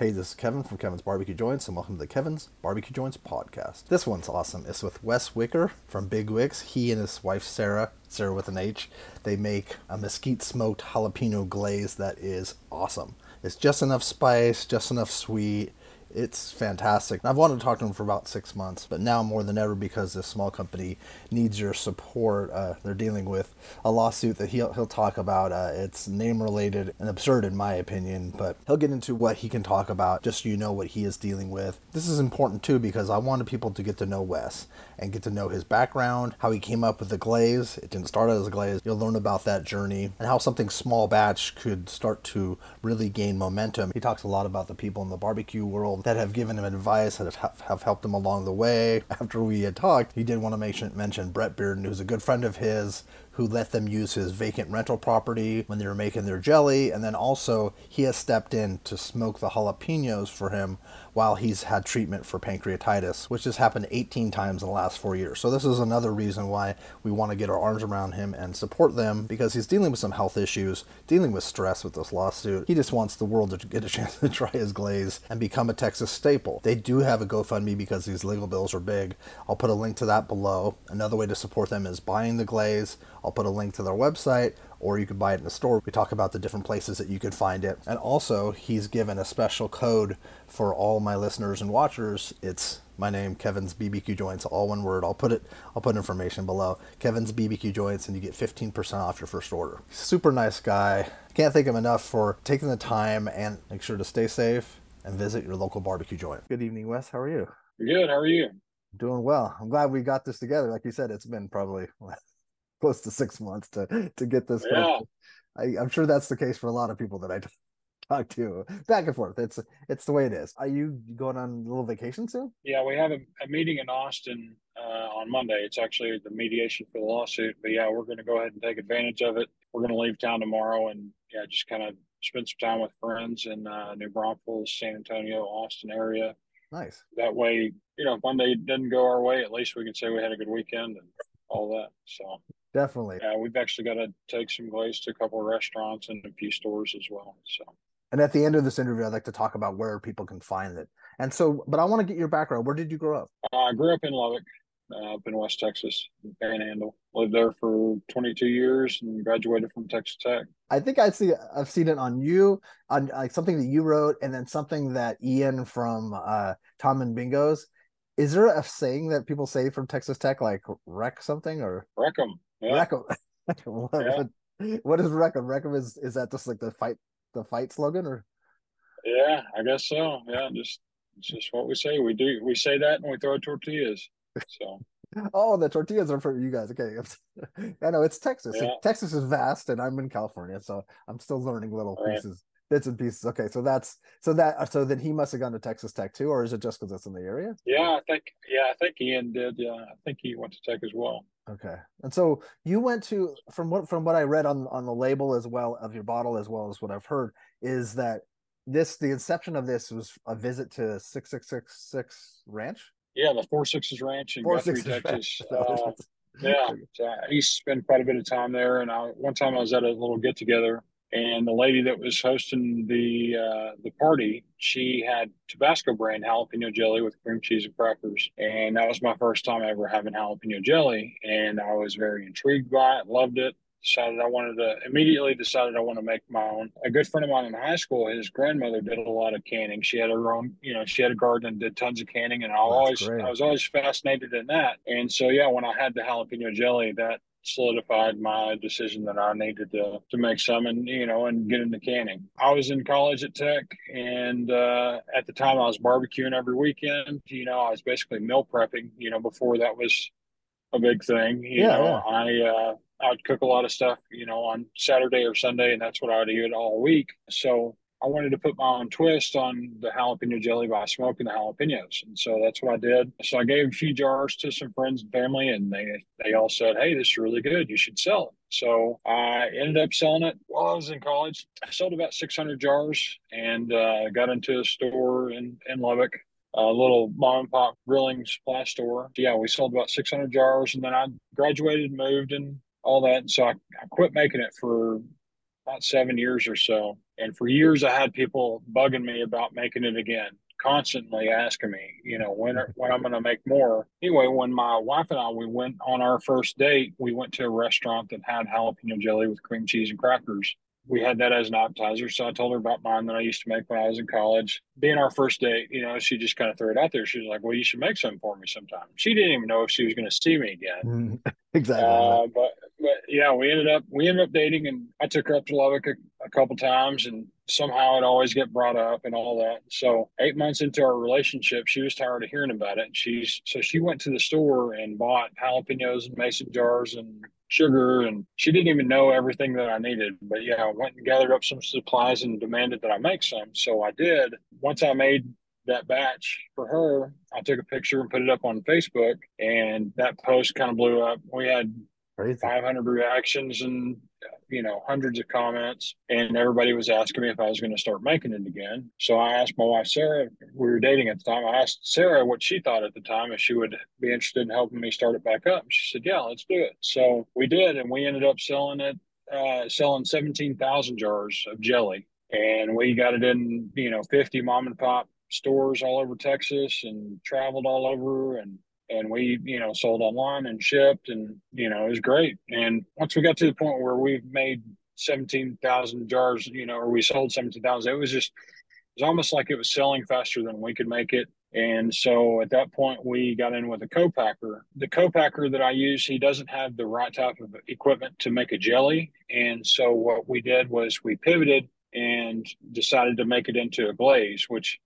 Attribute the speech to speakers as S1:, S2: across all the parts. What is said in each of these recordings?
S1: Hey, this is Kevin from Kevin's Barbecue Joints, and welcome to the Kevin's Barbecue Joints podcast. This one's awesome. It's with Wes Wicker from Big Wicks. He and his wife Sarah, Sarah with an H, they make a mesquite smoked jalapeno glaze that is awesome. It's just enough spice, just enough sweet it's fantastic. I've wanted to talk to him for about six months, but now more than ever because this small company needs your support. Uh, they're dealing with a lawsuit that he'll he'll talk about. Uh, it's name related and absurd in my opinion, but he'll get into what he can talk about just so you know what he is dealing with. This is important too because I wanted people to get to know Wes and get to know his background, how he came up with the glaze. It didn't start as a glaze. You'll learn about that journey and how something small batch could start to really gain momentum. He talks a lot about the people in the barbecue world that have given him advice, that have, have helped him along the way. After we had talked, he did want to mention, mention Brett Bearden, who's a good friend of his, who let them use his vacant rental property when they were making their jelly. And then also, he has stepped in to smoke the jalapenos for him while he's had treatment for pancreatitis, which has happened 18 times in the last four years. So, this is another reason why we want to get our arms around him and support them because he's dealing with some health issues, dealing with stress with this lawsuit. He just wants the world to get a chance to try his glaze and become a Texas staple. They do have a GoFundMe because these legal bills are big. I'll put a link to that below. Another way to support them is buying the glaze I'll put a link to their website, or you can buy it in the store. We talk about the different places that you can find it. And also, he's given a special code for all my listeners and watchers. It's my name, Kevin's BBQ Joints, all one word. I'll put it, I'll put information below. Kevin's BBQ Joints, and you get 15% off your first order. Super nice guy. Can't thank him enough for taking the time and make sure to stay safe and visit your local barbecue joint. Good evening, Wes. How are you?
S2: Good. How are you?
S1: Doing well. I'm glad we got this together. Like you said, it's been probably close to six months to to get this.
S2: Yeah.
S1: I, I'm sure that's the case for a lot of people that I talk to back and forth. It's it's the way it is. Are you going on a little vacation soon?
S2: Yeah, we have a, a meeting in Austin uh, on Monday. It's actually the mediation for the lawsuit. But yeah, we're going to go ahead and take advantage of it. We're going to leave town tomorrow and yeah, just kind of spend some time with friends in uh, New Braunfels, San Antonio, Austin area.
S1: Nice.
S2: That way, you know, if Monday doesn't go our way, at least we can say we had a good weekend and all that. So
S1: Definitely.
S2: Yeah, we've actually got to take some glaze to a couple of restaurants and a few stores as well. So.
S1: And at the end of this interview, I'd like to talk about where people can find it. And so, but I want to get your background. Where did you grow up?
S2: I grew up in Lubbock, uh, up in West Texas, Panhandle. Lived there for 22 years and graduated from Texas Tech.
S1: I think I see I've seen it on you on like something that you wrote, and then something that Ian from uh, Tom and Bingo's. Is there a saying that people say from Texas Tech, like wreck something or
S2: wreck them?
S1: Yeah. what, yeah. what is Wreck 'Em? Reckham is is that just like the fight the fight slogan or?
S2: Yeah, I guess so. Yeah, just it's just what we say. We do we say that and we throw tortillas. So.
S1: oh, the tortillas are for you guys. Okay, I know it's Texas. Yeah. Texas is vast, and I'm in California, so I'm still learning little pieces. Bits and pieces. Okay, so that's so that so then he must have gone to Texas Tech too, or is it just because it's in the area?
S2: Yeah, I think yeah, I think Ian did. Yeah, I think he went to Tech as well.
S1: Okay, and so you went to from what from what I read on on the label as well of your bottle as well as what I've heard is that this the inception of this was a visit to six six six six Ranch.
S2: Yeah, the Four Sixes Ranch in Four Guthrie, Texas. Uh, yeah, he spent quite a bit of time there, and I, one time I was at a little get together and the lady that was hosting the uh, the party, she had Tabasco brand jalapeno jelly with cream cheese and crackers, and that was my first time ever having jalapeno jelly, and I was very intrigued by it, loved it. Decided I wanted to immediately decided I want to make my own. A good friend of mine in high school, his grandmother did a lot of canning. She had her own, you know, she had a garden and did tons of canning, and I always great. I was always fascinated in that. And so yeah, when I had the jalapeno jelly, that solidified my decision that I needed to to make some and you know and get into canning. I was in college at Tech, and uh, at the time I was barbecuing every weekend. You know, I was basically meal prepping. You know, before that was a big thing. You yeah, know, yeah. I uh, I'd cook a lot of stuff. You know, on Saturday or Sunday, and that's what I would eat all week. So I wanted to put my own twist on the jalapeno jelly by smoking the jalapenos. And so that's what I did. So I gave a few jars to some friends and family, and they, they all said, Hey, this is really good. You should sell it. So I ended up selling it while I was in college. I sold about 600 jars and uh, got into a store in, in Lubbock a little mom and pop grilling supply store. Yeah, we sold about 600 jars, and then I graduated, moved, and all that. And so I, I quit making it for about seven years or so. And for years, I had people bugging me about making it again, constantly asking me, you know, when are, when I'm going to make more. Anyway, when my wife and I we went on our first date, we went to a restaurant that had jalapeno jelly with cream cheese and crackers we had that as an appetizer. So I told her about mine that I used to make when I was in college. Being our first date, you know, she just kind of threw it out there. She was like, "Well, you should make some for me sometime." She didn't even know if she was going to see me again.
S1: exactly.
S2: Uh, but but yeah, we ended up we ended up dating, and I took her up to Lubbock a, a couple times, and somehow it always get brought up and all that. So eight months into our relationship, she was tired of hearing about it. And she's so she went to the store and bought jalapenos and mason jars and sugar and she didn't even know everything that I needed. But yeah, I went and gathered up some supplies and demanded that I make some. So I did. Once I made that batch for her, I took a picture and put it up on Facebook and that post kind of blew up. We had Crazy. 500 reactions and you know hundreds of comments. And everybody was asking me if i was going to start making it again. So i asked my wife sarah we were dating at the time. I asked sarah what she thought at the time if she would be interested in helping me start it back up. And she said yeah let's do it. So we did and we ended up selling it uh, selling 17,000 jars of jelly. And we got it in you know 50 mom and pop stores all over texas and traveled all over and and we you know sold online and shipped and you know it was great. And once we got to the point where we've made 17,000 jars you know or we sold 17,000 it was just it was almost like it was selling faster than we could make it. And so at that point we got in with a co-packer. The co-packer that i use he doesn't have the right type of equipment to make a jelly. And so what we did was we pivoted and decided to make it into a glaze which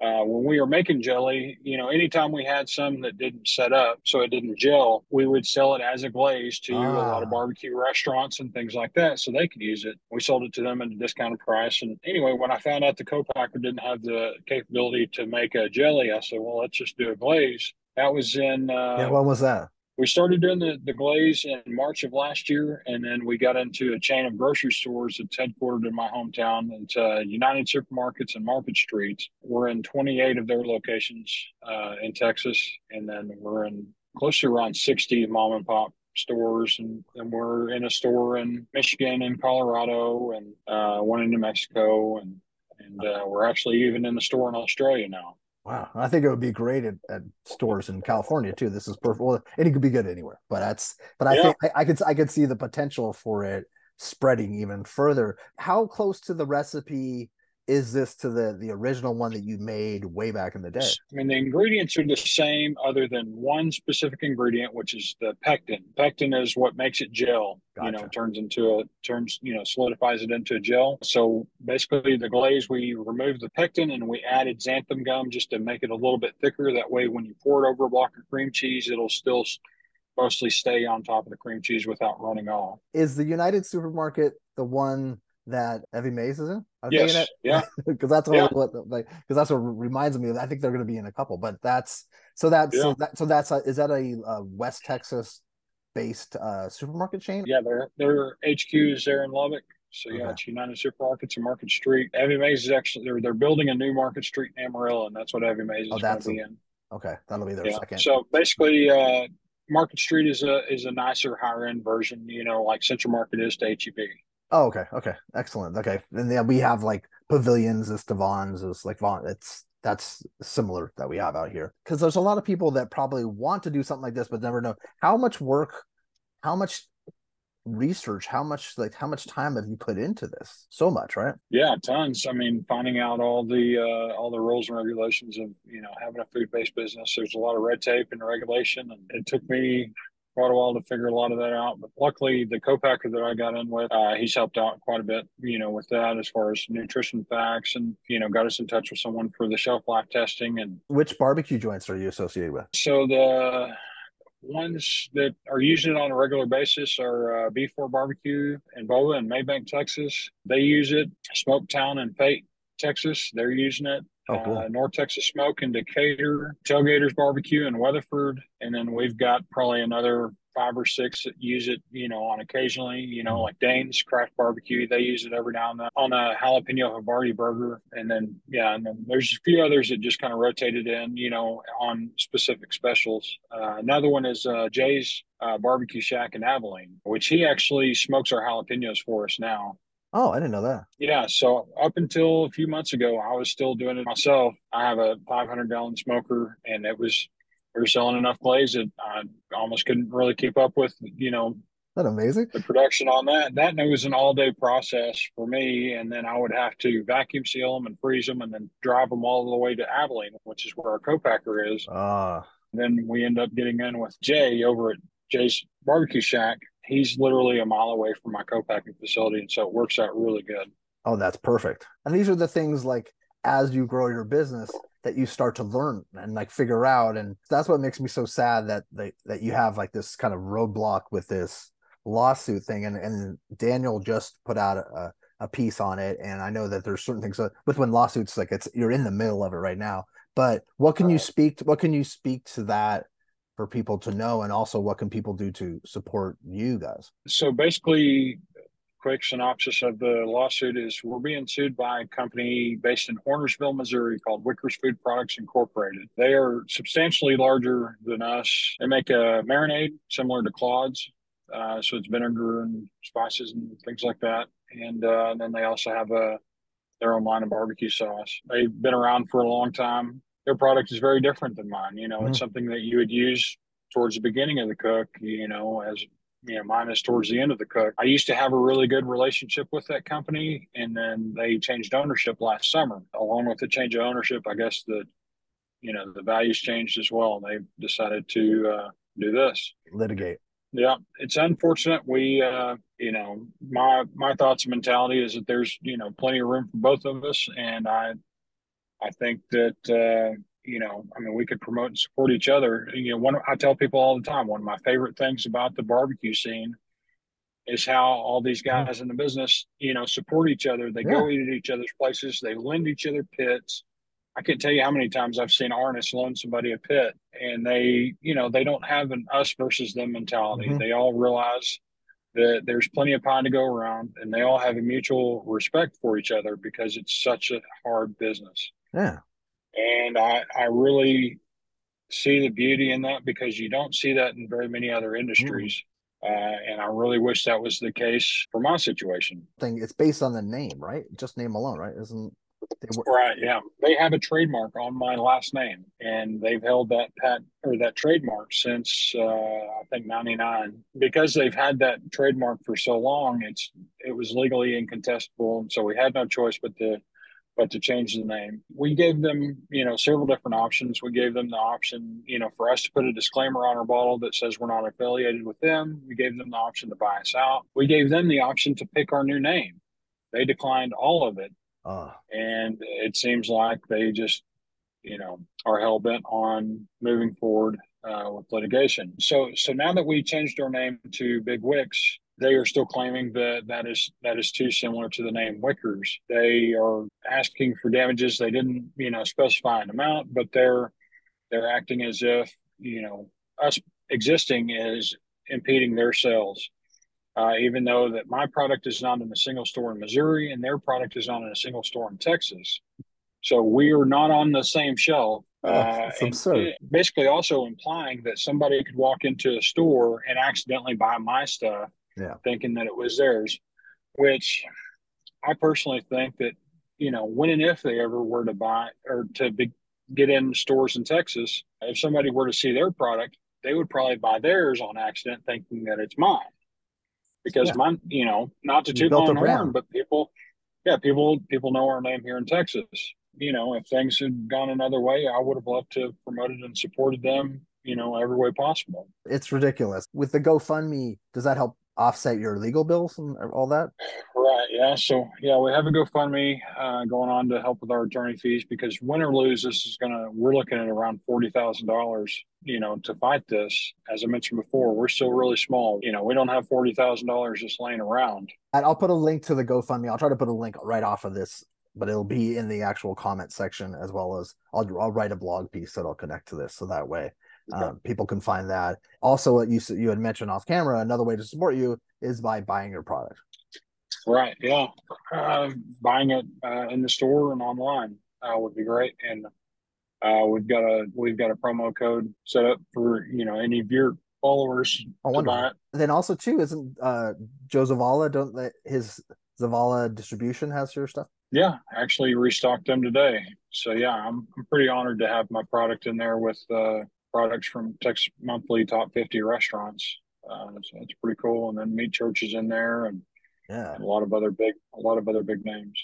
S2: uh, when we were making jelly, you know, anytime we had some that didn't set up, so it didn't gel, we would sell it as a glaze to ah. a lot of ah. barbecue restaurants and things like that, so they could use it. We sold it to them at a discounted price. And anyway, when I found out the co-packer didn't have the capability to make a jelly, I said, "Well, let's just do a glaze." That was in. Uh,
S1: yeah, what was that?
S2: We started doing the, the glaze in March of last year, and then we got into a chain of grocery stores that's headquartered in my hometown. It's uh, United Supermarkets and Market Streets. We're in 28 of their locations uh, in Texas, and then we're in close to around 60 mom and pop stores, and, and we're in a store in Michigan and Colorado, and uh, one in New Mexico, and and uh, we're actually even in the store in Australia now.
S1: Wow, I think it would be great at, at stores in California too. This is perfect. Well, and it could be good anywhere, but that's. But I yeah. think I, I could I could see the potential for it spreading even further. How close to the recipe is this to the the original one that you made way back in the day?
S2: I mean, the ingredients are the same, other than one specific ingredient, which is the pectin. Pectin is what makes it gel. Gotcha. You know, turns into a turns you know solidifies it into a gel. So basically, the glaze we removed the pectin and we added xanthan gum just to make it a little bit thicker. That way, when you pour it over a block of cream cheese, it'll still mostly stay on top of the cream cheese without running off.
S1: Is the United Supermarket the one that Evie Mae's is in?
S2: I'm yes.
S1: Yeah. Because that's yeah. what like because that's what reminds me. Of, I think they're going to be in a couple, but that's so that's yeah. so that so that's a, is that a, a West Texas based uh, supermarket chain?
S2: Yeah, their their HQ is there in Lubbock. So yeah, okay. it's United Supermarkets and Market Street. Evie Mae's is actually they're they're building a new Market Street in Amarillo, and that's what Evie Mae's is oh, going to be in.
S1: Okay, that'll be their yeah. second.
S2: So basically, uh, Market Street is a is a nicer, higher end version. You know, like Central Market is to HEB.
S1: Oh, okay, okay, excellent. Okay, and then we have like pavilions as Devon's is like Vaughn. It's that's similar that we have out here because there's a lot of people that probably want to do something like this but never know how much work, how much research, how much like how much time have you put into this? So much, right?
S2: Yeah, tons. I mean, finding out all the uh, all the rules and regulations of you know having a food based business. There's a lot of red tape and regulation, and it took me quite a while to figure a lot of that out. But luckily, the co-packer that I got in with, uh, he's helped out quite a bit, you know, with that as far as nutrition facts and, you know, got us in touch with someone for the shelf life testing. And
S1: which barbecue joints are you associated with?
S2: So the ones that are using it on a regular basis are uh, B4 Barbecue and Boba and Mabank, Texas. They use it. Smoak Town and Fate, Texas, they're using it. Oh, cool. uh, North Texas Smoke in Decatur, Tailgaters Barbecue in Weatherford, and then we've got probably another five or six that use it, you know, on occasionally, you know, like Dayne's Craft Barbecue, they use it every now and then on a jalapeno Havarti burger. And then, yeah, and then there's a few others that just kind of rotated in, you know, on specific specials. Uh, another one is uh, Jay's uh, Barbecue Shack in Abilene, which he actually smokes our jalapenos for us now.
S1: Oh, I didn't know that.
S2: Yeah. So up until a few months ago, I was still doing it myself. I have a 500 gallon smoker, and it was we were selling enough glaze that I almost couldn't really keep up with. You know,
S1: that amazing?
S2: The production on that. That was an all day process for me. And then I would have to vacuum seal them and freeze them and then drive them all the way to Abilene, which is where our co-packer is.
S1: Ah. Uh.
S2: Then we end up getting in with Jay over at Jay's Barbecue Shack. He's literally a mile away from my co-packing facility. And so it works out really good.
S1: Oh, that's perfect. And these are the things like as you grow your business that you start to learn and like figure out. And that's what makes me so sad that they, that you have like this kind of roadblock with this lawsuit thing, and and Daniel just put out a, a piece on it, and I know that there's certain things uh, with when lawsuits like it's you're in the middle of it right now. But what can you speak? To, what can you speak to that for people to know, and also what can people do to support you guys?
S2: So basically, quick synopsis of the lawsuit is we're being sued by a company based in Hornersville, Missouri called Wickers Food Products Incorporated. They are substantially larger than us. They make a marinade similar to Claude's. Uh, so it's vinegar and spices and things like that. And, uh, and then they also have a their own line of barbecue sauce. They've been around for a long time. Their product is very different than mine. You know, mm. it's something that you would use towards the beginning of the cook. You know, as you know, mine is towards the end of the cook. I used to have a really good relationship with that company, and then they changed ownership last summer. Along with the change of ownership, I guess the you know the values changed as well. and They decided to uh, do this
S1: litigate.
S2: Yeah, it's unfortunate. We, uh, you know, my my thoughts and mentality is that there's you know plenty of room for both of us, and I, I think that uh, you know, I mean, we could promote and support each other. You know, one I tell people all the time, one of my favorite things about the barbecue scene is how all these mm-hmm. guys in the business, you know, support each other. They yeah. go eat at each other's places. They lend each other pits. I can't tell you how many times I've seen Arnis loan somebody a pit and they, you know, they don't have an us versus them mentality. Mm-hmm. They all realize that there's plenty of pie to go around and they all have a mutual respect for each other because it's such a hard business.
S1: Yeah.
S2: And I, I really see the beauty in that because you don't see that in very many other industries. Mm. Uh, and I really wish that was the case for my situation.
S1: Thing it's based on the name, right? Just name alone, right? Isn't
S2: Right. Yeah. They have a trademark on my last name, and they've held that pat or that trademark since uh, I think '99. Because they've had that trademark for so long, it's it was legally incontestable, and so we had no choice but to but to change the name. We gave them, you know, several different options. We gave them the option, you know, for us to put a disclaimer on our bottle that says we're not affiliated with them. We gave them the option to buy us out. We gave them the option to pick our new name. They declined all of it
S1: uh.
S2: And it seems like they just, you know, are hell bent on moving forward uh, with litigation. So, so now that we changed our name to Big Wicks, they are still claiming that that is that is too similar to the name Wickers. They are asking for damages. They didn't, you know, specify an amount, but they're they're acting as if you know us existing is impeding their sales uh, even though that my product is not in a single store in Missouri and their product is not in a single store in Texas. So we are not on the same shelf.
S1: Oh, uh.
S2: Basically, also implying that somebody could walk into a store and accidentally buy my stuff,
S1: yeah.
S2: thinking that it was theirs. Which I personally think that you know when and if they ever were to buy or to be, get in stores in Texas, if somebody were to see their product, they would probably buy theirs on accident, thinking that it's mine because yeah. my you know not to toot my own horn, but people, yeah, people people know our name here in Texas. You know, if things had gone another way, I would have loved to have promoted and supported them. You know, every way possible.
S1: It's ridiculous. With the GoFundMe, does that help offset your legal bills and all that?
S2: Right. Yeah. So yeah, we have a GoFundMe uh, going on to help with our attorney fees because win or lose, this is gonna. We're looking at around forty thousand dollars. You know, to fight this. As I mentioned before, we're still really small. You know, we don't have forty thousand dollars just laying around.
S1: And I'll put a link to the GoFundMe. I'll try to put a link right off of this, but it'll be in the actual comment section as well as I'll I'll write a blog piece that'll connect to this, so that way um, people can find that. Also, what you you had mentioned off camera, another way to support you is by buying your product.
S2: Right. Yeah. Uh, buying it uh, in the store and online uh, would be great. And uh, we've got a we've got a promo code set up for you know any of your followers
S1: oh, it. Then also too, isn't uh, Joe Zavala? Don't let his Zavala Distribution has your stuff?
S2: Yeah, actually restocked them today. So yeah, I'm I'm pretty honored to have my product in there with uh, products from Texas Monthly Top 50 restaurants. Uh, so that's pretty cool. And then Meat Church is in there, and yeah, and a lot of other big a lot of other big names.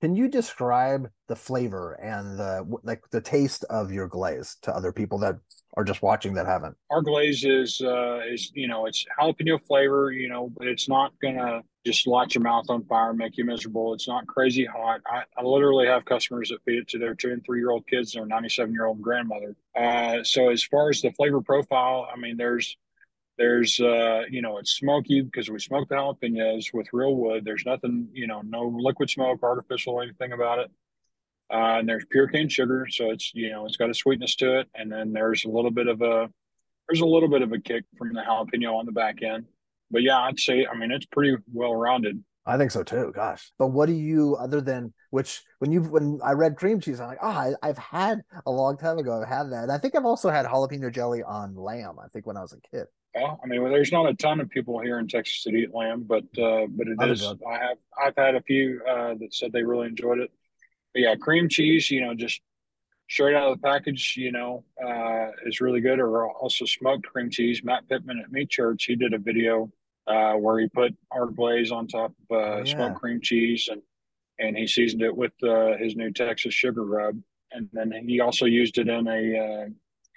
S1: Can you describe the flavor and the like the taste of your glaze to other people that are just watching that haven't?
S2: Our glaze is uh is you know it's jalapeno flavor, you know, but it's not gonna just light your mouth on fire, and make you miserable. It's not crazy hot. I, I literally have customers that feed it to their two and three year old kids and their 97 year old grandmother. Uh, so as far as the flavor profile, I mean, there's there's, uh, you know, it's smoky because we smoke the jalapenos with real wood. There's nothing, you know, no liquid smoke, artificial, anything about it. Uh, and there's pure cane sugar, so it's you know it's got a sweetness to it. And then there's a little bit of a there's a little bit of a kick from the jalapeno on the back end. But yeah, I'd say I mean it's pretty well rounded.
S1: I think so too. Gosh, but what do you other than which when you when I read cream cheese, I'm like, oh, I, have had a long time ago. I've had that. And I think I've also had jalapeno jelly on lamb. I think when I was a kid.
S2: Yeah, I mean, well, there's not a ton of people here in Texas that eat lamb, but uh, but it is. I have I've had a few uh, that said they really enjoyed it. But yeah, cream cheese, you know, just straight out of the package, you know, uh, is really good. Or also smoked cream cheese. Matt Pittman at Meat Church, he did a video uh, where he put our glaze on top of uh, oh, yeah. smoked cream cheese and and he seasoned it with uh, his new Texas sugar rub, and then he also used it in a uh,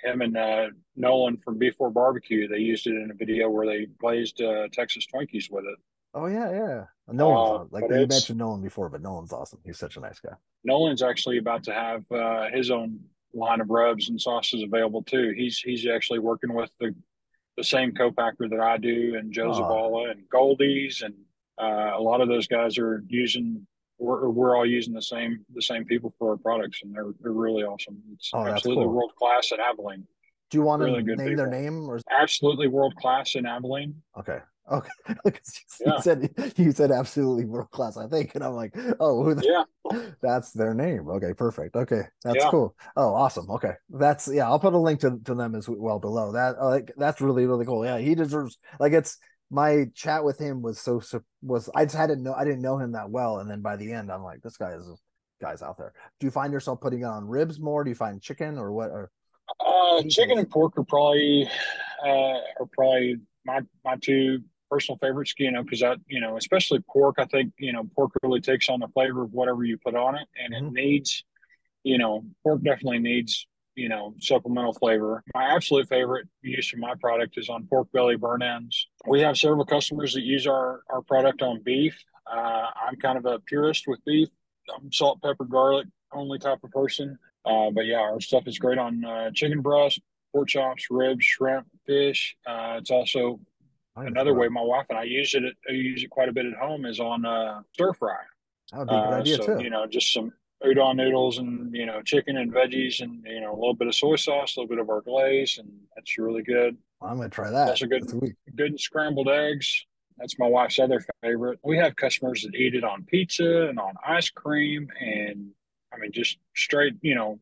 S2: him and uh, Nolan from B4 Barbecue. They used it in a video where they glazed uh, Texas Twinkies with it.
S1: Oh yeah, yeah. Nolan's uh, like you mentioned Nolan before, but Nolan's awesome. He's such a nice guy.
S2: Nolan's actually about to have uh, his own line of rubs and sauces available too. He's he's actually working with the the same co-packer that I do, and Joe. Zavala and Goldee's, and uh, a lot of those guys are using we're, we're all using the same the same people for our products, and they're they're really awesome. It's oh, absolutely cool. world class at Abilene.
S1: Do you want really to name people. their name or
S2: absolutely world class in Abilene?
S1: Okay. Okay. you yeah. said you said absolutely world class, I think. And I'm like, oh yeah. That's their name. Okay, perfect. Okay. That's yeah. cool. Oh, awesome. Okay. That's yeah, I'll put a link to, to them as well below. That like that's really, really cool. Yeah, he deserves like it's my chat with him was so was I just had to know I didn't know him that well, and then by the end I'm like, this guy is guys out there. Do you find yourself putting it on ribs more? Do you find chicken or what? Or
S2: uh, chicken and pork are probably uh, are probably my my two personal favorites. You know, because that you know, especially pork. I think you know pork really takes on the flavor of whatever you put on it, and mm-hmm. it needs you know pork definitely needs you know, supplemental flavor. My absolute favorite use of my product is on pork belly burn ends. We have several customers that use our, our product on beef. Uh, I'm kind of a purist with beef. I'm salt, pepper, garlic only type of person. Uh, but yeah, our stuff is great on uh, chicken breast, pork chops, ribs, shrimp, fish. Uh, it's also another way my wife and I use it. I use it quite a bit at home is on uh, stir fry.
S1: That would be a good uh, idea
S2: so,
S1: too.
S2: You know, just some udon noodles and you know chicken and veggies and you know a little bit of soy sauce, a little bit of our glaze, and that's really good.
S1: I'm gonna try that.
S2: That's a good, good scrambled eggs. That's my wife's other favorite. We have customers that eat it on pizza and on ice cream, and I mean just straight, you know,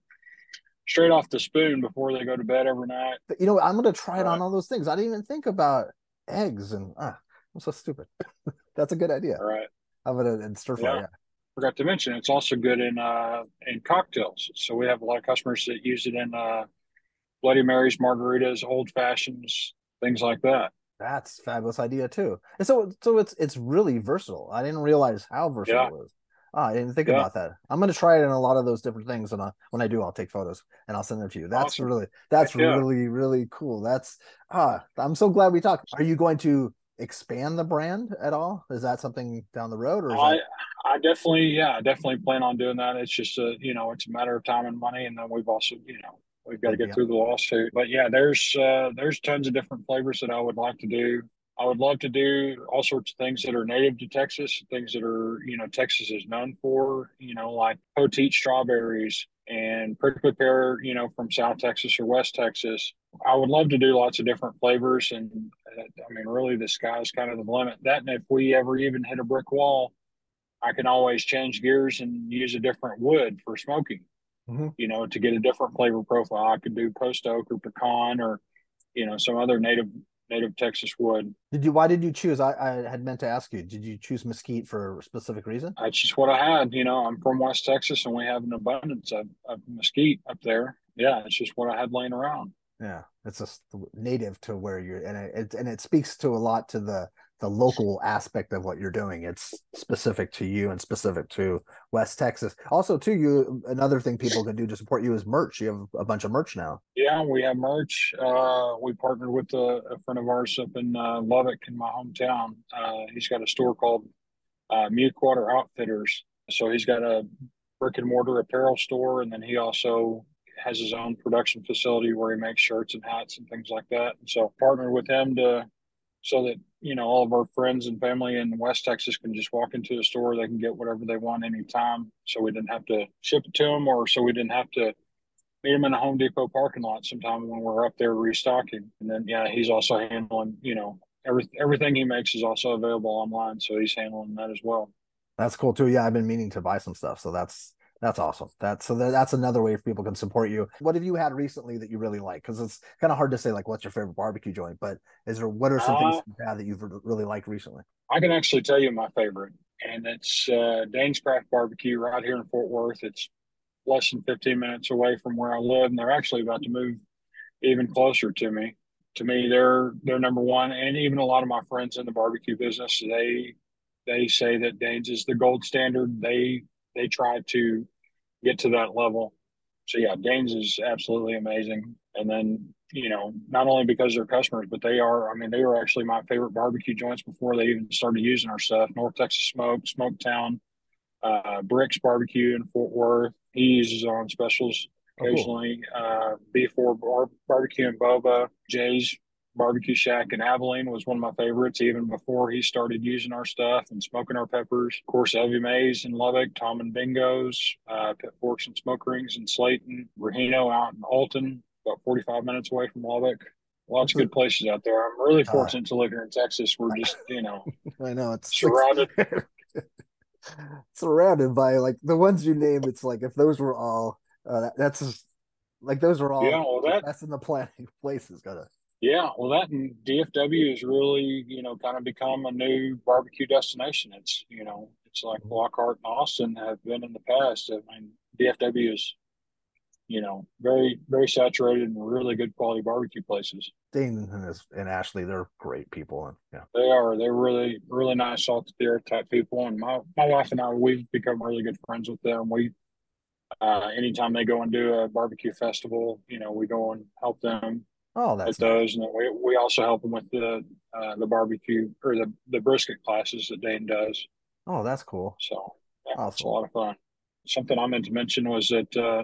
S2: straight off the spoon before they go to bed every night.
S1: But, you know, I'm gonna try it on all those things. I didn't even think about eggs and ah, I'm so stupid. That's a good idea.
S2: All right.
S1: I'm gonna and stir fry. Yeah. yeah
S2: forgot to mention it's also good in uh, in cocktails. So we have a lot of customers that use it in uh, Bloody Marys, margaritas, old fashions, things like that.
S1: That's fabulous idea too. And so so it's it's really versatile. I didn't realize how versatile yeah. it was. Oh, I didn't think yeah. about that. I'm going to try it in a lot of those different things, and uh, when I do, I'll take photos and I'll send them to you. That's awesome. really, that's yeah. really, really cool. That's ah, I'm so glad we talked. Are you going to expand the brand at all? Is that something down the road, or
S2: I,
S1: that...
S2: I definitely, yeah, I definitely plan on doing that. It's just a, you know, it's a matter of time and money, and then we've also, you know, we've got to get yeah. through the lawsuit. But yeah, there's uh, there's tons of different flavors that I would like to do. I would love to do all sorts of things that are native to Texas, things that are, you know, Texas is known for, you know, like poteet strawberries and prickly pear, you know, from South Texas or West Texas. I would love to do lots of different flavors. And uh, I mean, really, the sky's kind of the limit. That, and if we ever even hit a brick wall, I can always change gears and use a different wood for smoking, mm-hmm. you know, to get a different flavor profile. I could do post oak or pecan or, you know, some other native native Texas wood.
S1: Did you? Why did you choose? I, I had meant to ask you. Did you choose mesquite for a specific reason?
S2: That's just what I had. You know, I'm from West Texas, and we have an abundance of, of mesquite up there. Yeah, it's just what I had laying around.
S1: Yeah, it's just native to where you're, and it, and it speaks to a lot to the the local aspect of what you're doing. It's specific to you and specific to West Texas. Also, to you, another thing people can do to support you is merch. You have a bunch of merch now.
S2: Yeah, we have merch. Uh, we partnered with a, a, friend of ours up in uh, Lubbock, in my hometown. Uh, he's got a store called uh, Water Outfitters. So he's got a brick and mortar apparel store, and then he also has his own production facility where he makes shirts and hats and things like that. And so partnered with him to so that you know all of our friends and family in West Texas can just walk into the store. They can get whatever they want anytime. So we didn't have to ship it to them, or so we didn't have to meet them in a Home Depot parking lot sometime when we're up there restocking. And then yeah, he's also handling you know every everything he makes is also available online, so he's handling that as well.
S1: That's cool too. Yeah, I've been meaning to buy some stuff, so that's that's awesome. That's so that's another way people can support you. What have you had recently that you really like? Because it's kind of hard to say like what's your favorite barbecue joint, but is there what are some uh, things you've had that you've really liked recently?
S2: I can actually tell you my favorite, and it's uh, Dayne's Craft Barbecue right here in Fort Worth. It's less than 15 minutes away from where I live, and they're actually about to move even closer to me. To me, they're they're number one, and even a lot of my friends in the barbecue business they they say that Dayne's is the gold standard. They they try to get to that level. So yeah, Dayne's is absolutely amazing. And then you know, not only because they're customers, but they are. I mean, they were actually my favorite barbecue joints before they even started using our stuff. North Texas Smoke, Smoak Town, uh, Brix Barbecue in Fort Worth. He uses on specials occasionally. Oh, cool. uh, B4 bar- Barbecue and Boba, Jay's Barbecue Shack in Abilene was one of my favorites, even before he started using our stuff and smoking our peppers. Of course, Evie Mae's in Lubbock, Tom and Bingo's, uh, Pit Forks and Smoke Rings in Slaton, Rahino out in Alton, about 45 minutes away from Lubbock. Lots of good places out there. I'm really fortunate uh, to live here in Texas. We're just, you know,
S1: I know it's
S2: surrounded.
S1: surrounded by like the ones you name. It's like if those were all, uh, that's just, like those were all.
S2: Yeah, well, that,
S1: that's in the planning places. Gotta
S2: yeah, well, that and DFW has really, you know, kind of become a new barbecue destination. It's, you know, it's like mm-hmm. Lockhart and Austin have been in the past. I mean, DFW is, you know, very, very saturated and really good quality barbecue places.
S1: Dayne and, and Ashley, they're great people, and yeah,
S2: they are. They're really, really nice, salt of the earth type people. And my my wife and I, we've become really good friends with them. We, uh, anytime they go and do a barbecue festival, you know, we go and help them
S1: Oh, that's
S2: those, and we we also help them with the uh, the barbecue or the the brisket classes that Dayne does.
S1: Oh, that's cool.
S2: So yeah, awesome. it's a lot of fun. Something I meant to mention was that uh,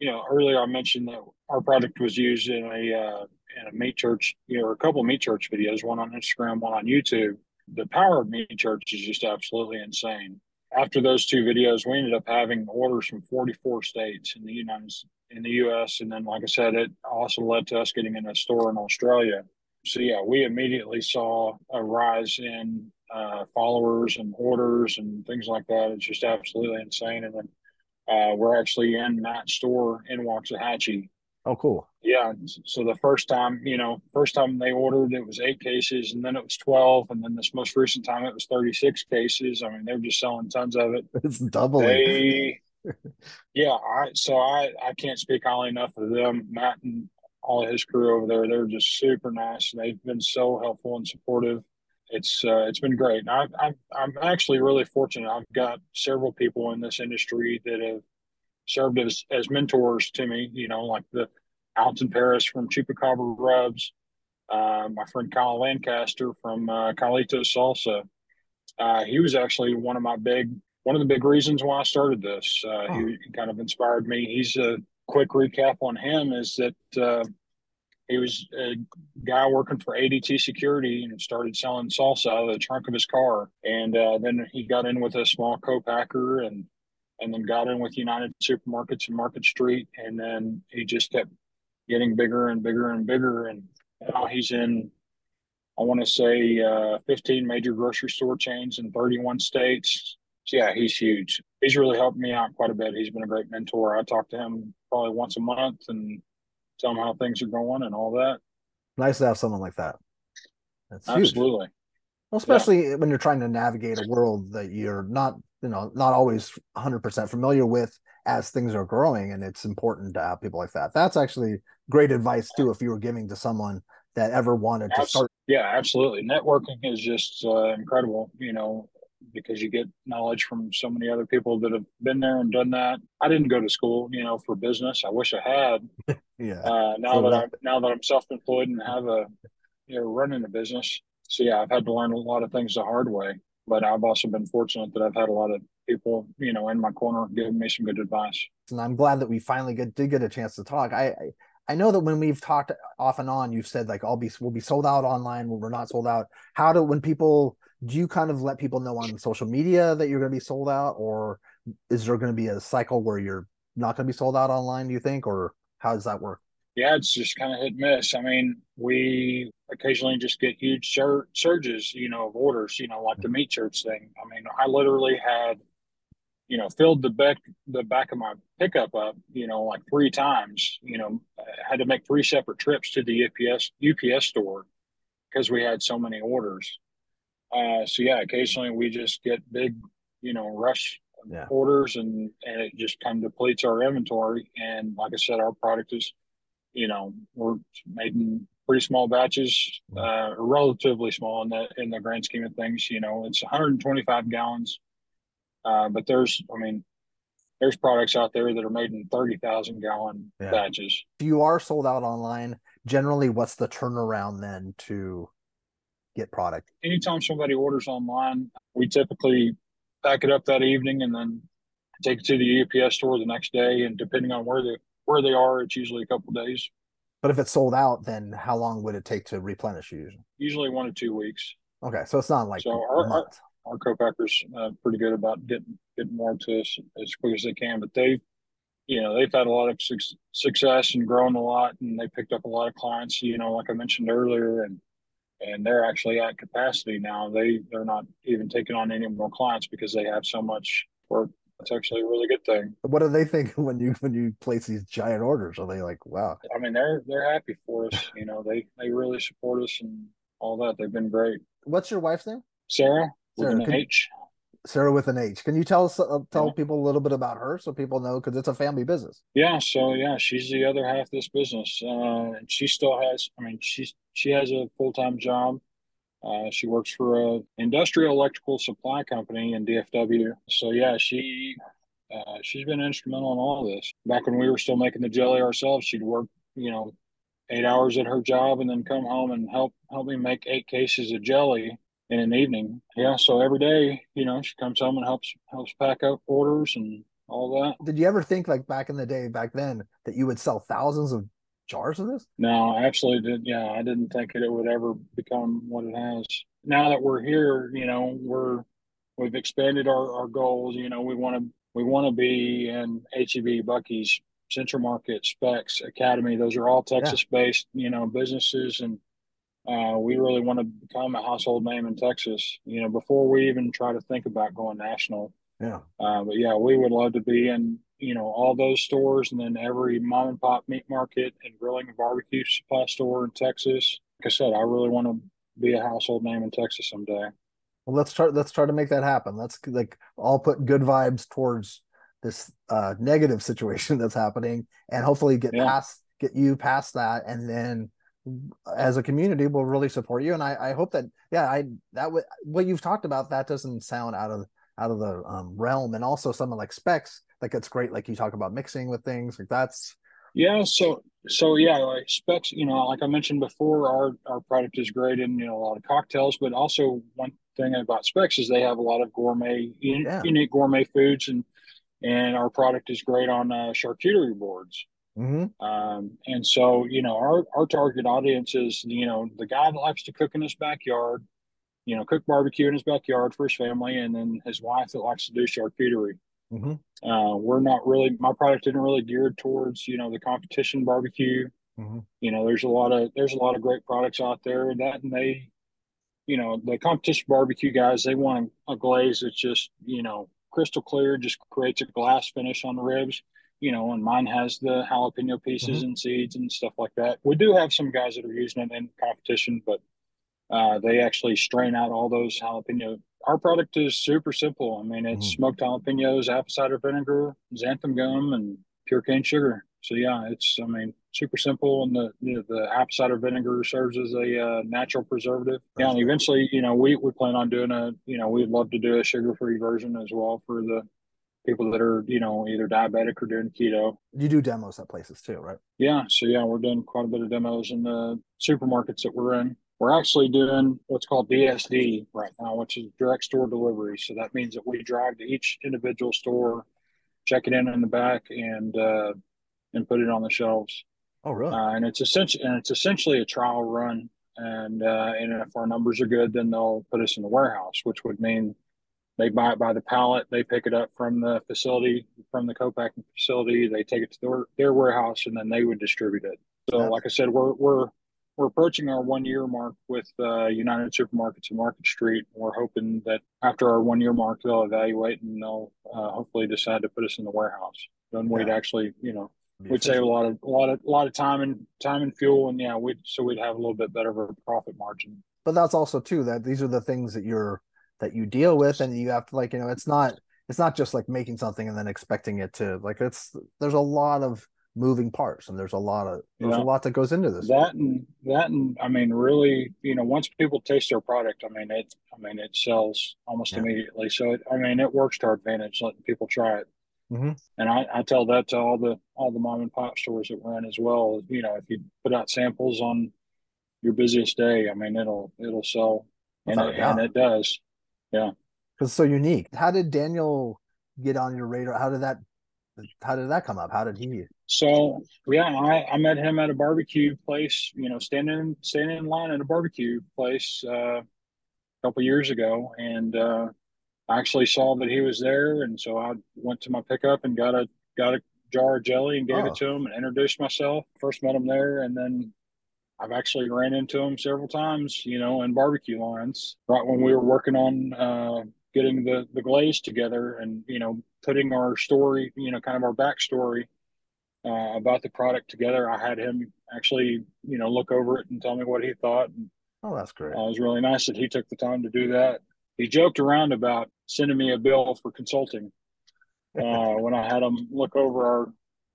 S2: you know earlier I mentioned that our product was used in a uh, in a meat church, you know, a couple of meat church videos, one on Instagram, one on YouTube. The power of meat church is just absolutely insane. After those two videos, we ended up having orders from 44 states in the United in the U.S. And then, like I said, it also led to us getting in a store in Australia. So yeah, we immediately saw a rise in uh, followers and orders and things like that. It's just absolutely insane. And then uh, we're actually in that store in Waxahachie.
S1: Oh, cool.
S2: Yeah. So the first time, you know, first time they ordered, it was eight cases, and then it was twelve, and then this most recent time, it was thirty-six cases. I mean, they're just selling tons of it.
S1: It's doubling.
S2: They yeah, I so I I can't speak highly enough of them. Matt and all of his crew over there, they're just super nice. They've been so helpful and supportive. It's uh, it's been great. I, I I'm actually really fortunate. I've got several people in this industry that have served as as mentors to me. You know, like the Alton Paris from Chupacabra Rubs, uh, my friend Kyle Lancaster from uh, Carlito Salsa. Uh, he was actually one of my big one of the big reasons why I started this. Uh, oh. he, kind of inspired me. He's a quick recap on him is that uh, he was a guy working for ADT Security and started selling salsa out of the trunk of his car, and uh, then he got in with a small co-packer and and then got in with United Supermarkets and Market Street, and then he just kept getting bigger and bigger and bigger, and now he's in. I want to say uh, 15 major grocery store chains in 31 states so yeah, he's huge. He's really helped me out quite a bit. He's been a great mentor. I talk to him probably once a month and tell him how things are going and all that.
S1: Nice to have someone like that. That's
S2: Absolutely.
S1: Huge. Well, especially yeah. when you're trying to navigate a world that you're not, you know, not always 100% familiar with as things are growing. And it's important to have people like that. That's actually great advice too, if you were giving to someone that ever wanted to start.
S2: Yeah, absolutely. Networking is just uh, incredible, you know, because you get knowledge from so many other people that have been there and done that. I didn't go to school, you know, for business. I wish I had.
S1: yeah.
S2: Uh, now so that, I'm now that I'm self-employed and have a, you know, running a business. So yeah, I've had to learn a lot of things the hard way. But I've also been fortunate that I've had a lot of people, you know, in my corner giving me some good advice.
S1: And I'm glad that we finally get, did get a chance to talk. I, I I know that when we've talked off and on, you've said like I'll be we'll be sold out online when we're not sold out. How do when people do you kind of let people know on social media that you're going to be sold out, or is there going to be a cycle where you're not going to be sold out online? Do you think, or how does that work?
S2: Yeah, it's just kind of hit and miss. I mean, we occasionally just get huge sur- surges, you know, of orders. You know, like the mm-hmm. Meat Church thing. I mean, I literally had you know, filled the back the back of my pickup up, you know, like three times. You know, I had to make three separate trips to the UPS UPS store because we had so many orders. Uh, so yeah, occasionally we just get big, you know, rush yeah. orders, and and it just kind of depletes our inventory. And like I said, our product is, you know, we're made in pretty small batches, uh, relatively small in the in the grand scheme of things. You know, it's 125 gallons uh, but there's, I mean, there's products out there that are made in 30,000 gallon yeah. batches.
S1: If you are sold out online, generally what's the turnaround then to get product?
S2: Anytime somebody orders online, we typically pack it up that evening and then take it to the UPS store the next day. And depending on where they, where they are, it's usually a couple days.
S1: But if it's sold out, then how long would it take to replenish usually?
S2: Usually one to two weeks.
S1: Okay. So it's not like
S2: so our, our, our co-packers uh, pretty good about getting getting more to us as quick as they can. But they, you know, they've had a lot of su- success and grown a lot, and they picked up a lot of clients. You know, like I mentioned earlier, and and they're actually at capacity now. They they're not even taking on any more clients because they have so much work. That's actually a really good thing.
S1: What do they think when you when you place these giant orders? Are they like, wow?
S2: I mean, they're they're happy for us. You know, they they really support us and all that. They've been great.
S1: What's your wife's name?
S2: Sarah. Sarah, with an H.
S1: Sarah with an H. Can you tell us uh, tell yeah. people a little bit about her so people know because it's a family business?
S2: Yeah. So yeah, she's the other half of this business. Uh, and she still has. I mean, she's she has a full time job. Uh, she works for a industrial electrical supply company in DFW. So yeah, she uh, she's been instrumental in all this. Back when we were still making the jelly ourselves, she'd work you know eight hours at her job and then come home and help help me make eight cases of jelly in an evening. Yeah, so every day, you know, she comes home and helps helps pack up orders and all that.
S1: Did you ever think like back in the day, back then, that you would sell thousands of jars of this?
S2: No, I absolutely did. Yeah, I didn't think it would ever become what it has. Now that we're here, you know, we're we've expanded our, our goals. You know, we want to we want to be in HEB, Buc-ee's, Central Market, Spec's, Academy. Those are all Texas based, you know, businesses and uh, we really want to become a household name in Texas, you know, before we even try to think about going national.
S1: Yeah.
S2: Uh, but yeah, we would love to be in, you know, all those stores and then every mom and pop meat market and grilling and barbecue supply store in Texas. Like I said, I really want to be a household name in Texas someday.
S1: Well, let's try. Let's try to make that happen. Let's like all put good vibes towards this uh, negative situation that's happening, and hopefully get yeah. past, get you past that, and then as a community will really support you. And i i hope that yeah i that w- what you've talked about that doesn't sound out of out of the um, realm. And also something like Spec's like it's great like you talk about mixing with things like that's
S2: yeah so so yeah like Spec's you know like i mentioned before our our product is great in you know a lot of cocktails but also one thing about Spec's is they have a lot of gourmet yeah. unique gourmet foods and and our product is great on uh, charcuterie boards
S1: Mm-hmm.
S2: Um, and so, you know, our, our target audience is, you know, the guy that likes to cook in his backyard, you know, cook barbecue in his backyard for his family, and then his wife that likes to do charcuterie.
S1: Mm-hmm.
S2: Uh, we're not really, my product isn't really geared towards, you know, the competition barbecue.
S1: Mm-hmm.
S2: You know, there's a lot of, there's a lot of great products out there that, and they, you know, the competition barbecue guys, they want a glaze that's just, you know, crystal clear, just creates a glass finish on the ribs you know, and mine has the jalapeno pieces mm-hmm. and seeds and stuff like that. We do have some guys that are using it in competition, but Uh, they actually strain out all those jalapeno. Our product is super simple. I mean, it's mm. smoked jalapenos, apple cider vinegar, xanthan gum, and pure cane sugar. So yeah, it's I mean super simple, and the you know, the apple cider vinegar serves as a uh, natural preservative. Yeah, and eventually, you know, we we plan on doing a you know we'd love to do a sugar free version as well for the people that are you know either diabetic or doing keto.
S1: You do demos at places too, right?
S2: Yeah, so yeah, we're doing quite a bit of demos in the supermarkets that we're in. We're actually doing what's called DSD right now, which is direct store delivery. So that means that we drive to each individual store, check it in in the back, and uh, and put it on the shelves.
S1: Oh, really?
S2: Uh, and it's essentially and it's essentially a trial run. And uh, and if our numbers are good, then they'll put us in the warehouse, which would mean they buy it by the pallet. They pick it up from the facility, from the co-packing facility. They take it to their, their warehouse, and then they would distribute it. So, yeah. like I said, we're we're we're approaching our one year mark with uh, United Supermarkets and Market Street. We're hoping that after our one year mark, they'll evaluate and they'll uh, hopefully decide to put us in the warehouse. Then we'd yeah. actually, you know, we'd save a lot of a lot of a lot of time and time and fuel, and yeah, we so we'd have a little bit better of a profit margin.
S1: But that's also too that these are the things that you're that you deal with, and you have to like you know it's not it's not just like making something and then expecting it to like it's there's a lot of moving parts and there's a lot of there's yeah. a lot that goes into this.
S2: That and that and i mean really you know once people taste their product i mean it i mean it sells almost yeah. immediately. So it, i mean it works to our advantage letting people try it.
S1: Mm-hmm.
S2: and I, I tell that to all the all the mom and pop stores that we're in as well. You know if you put out samples on your busiest day i mean it'll it'll sell. And it, and it does yeah
S1: because it's so unique how did daniel get on your radar how did that how did that come up how did he
S2: so yeah, I, I met him at a barbecue place. You know, standing standing in line at a barbecue place uh, a couple years ago, and uh, I actually saw that he was there, and so I went to my pickup and got a got a jar of jelly and gave oh. it to him and introduced myself. First met him there, and then I've actually ran into him several times. You know, in barbecue lines right when we were working on uh, getting the the glaze together, and you know, putting our story, you know, kind of our backstory uh, about the product together. I had him actually, you know, look over it and tell me what he thought. And,
S1: oh, that's great.
S2: Uh, it was really nice that he took the time to do that. He joked around about sending me a bill for consulting uh, when I had him look over our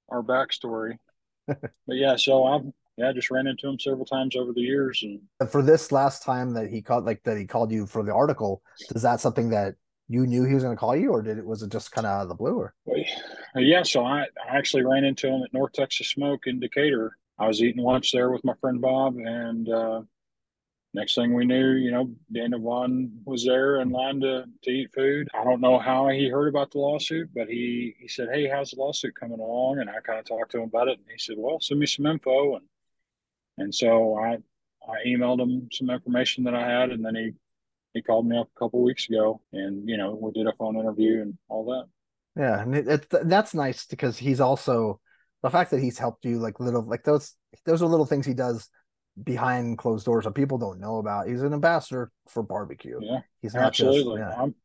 S2: our backstory. but yeah, so I've yeah, just ran into him several times over the years. And
S1: for this last time that he called, like that he called you for the article, is that something that you knew he was going to call you, or did it was it just kind of out of the blue? Or
S2: yeah, so I, I actually ran into him at North Texas Smoke in Decatur. I was eating lunch there with my friend Bob, and uh, next thing we knew, you know, Daniel Vaughn was there in line to, to eat food. I don't know how he heard about the lawsuit, but he he said, "Hey, how's the lawsuit coming along?" And I kind of talked to him about it, and he said, "Well, send me some info." And and so I I emailed him some information that I had, and then he he called me up a couple weeks ago, and you know we did a phone interview and all that.
S1: Yeah, and it, it, that's nice because he's also the fact that he's helped you like little like those those are little things he does behind closed doors that people don't know about. He's an ambassador for barbecue.
S2: Yeah,
S1: he's
S2: absolutely. Just, yeah. I'm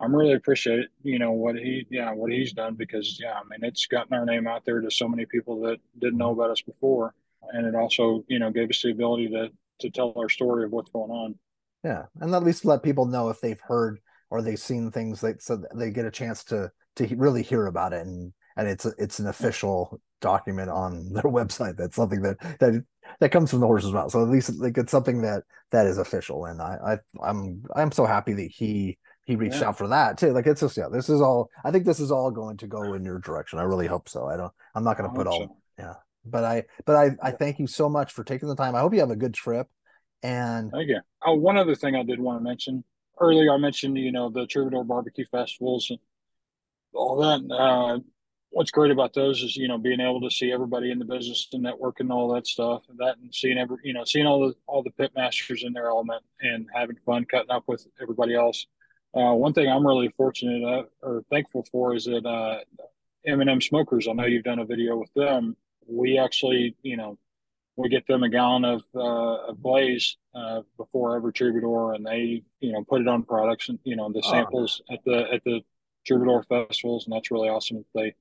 S2: I'm really appreciate you know what he yeah what he's done because yeah I mean it's gotten our name out there to so many people that didn't know about us before, and it also you know gave us the ability to to tell our story of what's going on.
S1: Yeah, and at least let people know if they've heard or they've seen things that so they get a chance to to really hear about it and and it's it's an official document on their website. That's something that that that comes from the horse's mouth. So at least like it's something that that is official. And I, I I'm I'm so happy that he he reached yeah. out for that too. Like it's just yeah, this is all. I think this is all going to go in your direction. I really hope so. I don't. I'm not going to put all. So. Yeah, but I but I I thank you so much for taking the time. I hope you have a good trip. And
S2: thank you. Oh, one other thing I did want to mention earlier. I mentioned you know the Troubadour barbecue festivals and all that. Uh, what's great about those is you know being able to see everybody in the business and network and all that stuff and that and seeing every you know seeing all the all the pit masters in their element and having fun cutting up with everybody else uh, one thing i'm really fortunate uh, or thankful for is that uh, m&m smokers i know you've done a video with them we actually you know we get them a gallon of, uh, of Blaze uh, before every troubadour and they you know put it on products and you know the oh, samples oh. at the at the troubadour festivals, and that's really awesome that they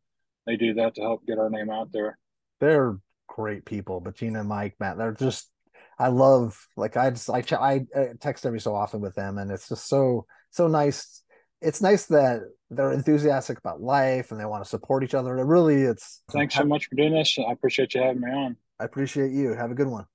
S2: they do that to help get our name out there.
S1: They're great people, Bettina, Mike, Matt. They're just I love like I just I, I text every so often with them, and it's just so so nice. It's nice that they're enthusiastic about life and they want to support each other. It really, it's.
S2: Thanks so much for doing this. I appreciate you having me on.
S1: I appreciate you. Have a good one.